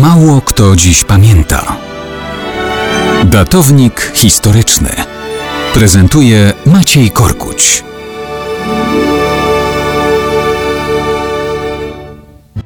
Mało kto dziś pamięta. Datownik historyczny prezentuje Maciej Korkuć.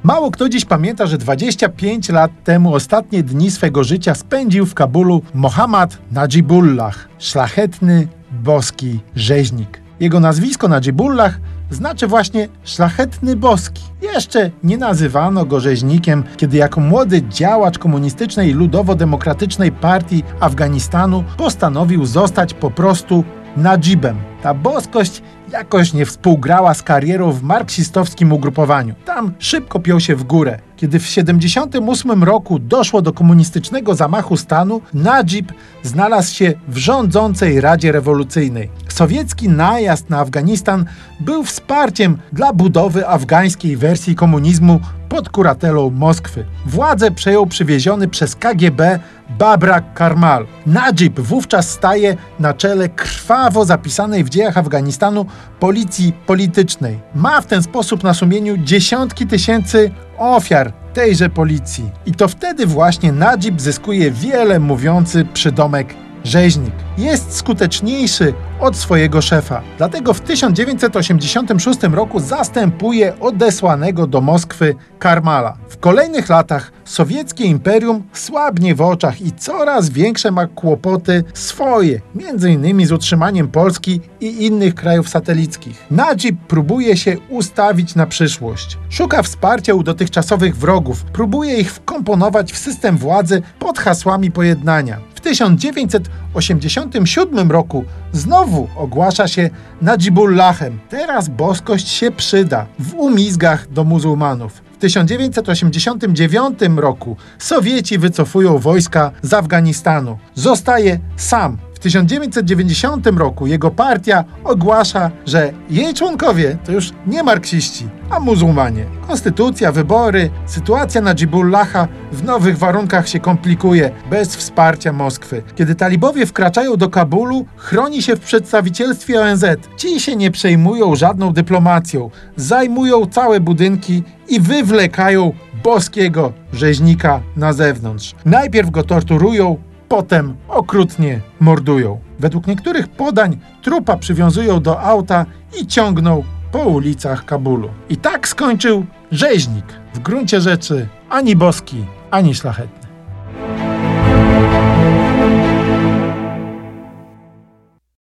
Mało kto dziś pamięta, że 25 lat temu ostatnie dni swego życia spędził w Kabulu Mohammad Najibullah, szlachetny, boski rzeźnik. Jego nazwisko Najibullah znaczy właśnie szlachetny boski. Jeszcze nie nazywano go rzeźnikiem, kiedy jako młody działacz komunistycznej ludowo-demokratycznej partii Afganistanu postanowił zostać po prostu Najibem. Ta boskość jakoś nie współgrała z karierą w marksistowskim ugrupowaniu. Tam szybko piął się w górę. Kiedy w 1978 roku doszło do komunistycznego zamachu stanu, Najib znalazł się w rządzącej Radzie Rewolucyjnej. Sowiecki najazd na Afganistan był wsparciem dla budowy afgańskiej wersji komunizmu pod kuratelą Moskwy. Władzę przejął przywieziony przez KGB Babrak Karmal. Najib wówczas staje na czele krwawo zapisanej w dziejach Afganistanu policji politycznej. Ma w ten sposób na sumieniu dziesiątki tysięcy ofiar tejże policji. I to wtedy właśnie Najib zyskuje wiele mówiący przydomek rzeźnik. Jest skuteczniejszy od swojego szefa. Dlatego w 1986 roku zastępuje odesłanego do Moskwy Karmala. W kolejnych latach sowieckie imperium słabnie w oczach i coraz większe ma kłopoty swoje, m.in. z utrzymaniem Polski i innych krajów satelickich. Najib próbuje się ustawić na przyszłość. Szuka wsparcia u dotychczasowych wrogów, próbuje ich wkomponować w system władzy pod hasłami pojednania. W 1987 roku znowu ogłasza się Najibullahem. Teraz boskość się przyda w umizgach do muzułmanów. W 1989 roku Sowieci wycofują wojska z Afganistanu. Zostaje sam. W 1990 roku jego partia ogłasza, że jej członkowie to już nie marksiści, a muzułmanie. Konstytucja, wybory, sytuacja Najibullaha w nowych warunkach się komplikuje bez wsparcia Moskwy. Kiedy talibowie wkraczają do Kabulu, chroni się w przedstawicielstwie ONZ. Ci się nie przejmują żadną dyplomacją, zajmują całe budynki i wywlekają boskiego rzeźnika na zewnątrz. Najpierw go torturują, potem okrutnie mordują. Według niektórych podań trupa przywiązują do auta i ciągną po ulicach Kabulu. I tak skończył rzeźnik. W gruncie rzeczy ani boski, ani szlachetny.